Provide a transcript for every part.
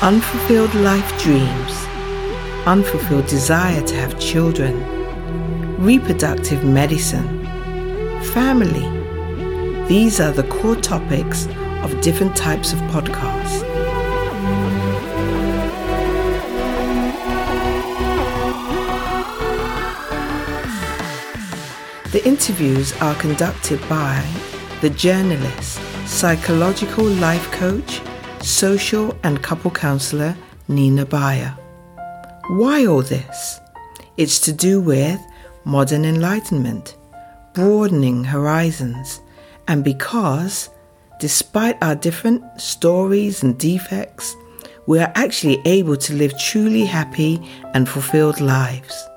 unfulfilled life dreams, unfulfilled desire to have children, reproductive medicine, family. These are the core topics of different types of podcasts. The interviews are conducted by the journalist, psychological life coach, social and couple counselor Nina Bayer. Why all this? It's to do with modern enlightenment, broadening horizons, and because, despite our different stories and defects, we are actually able to live truly happy and fulfilled lives.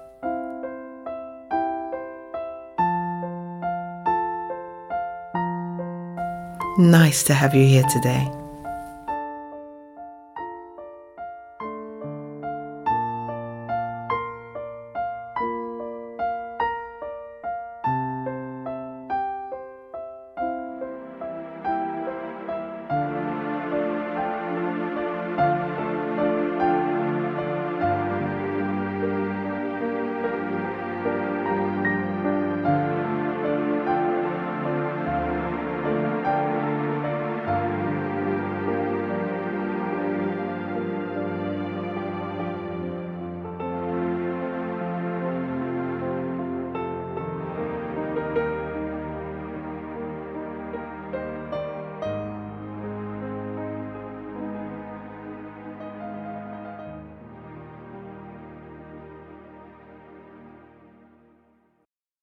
Nice to have you here today.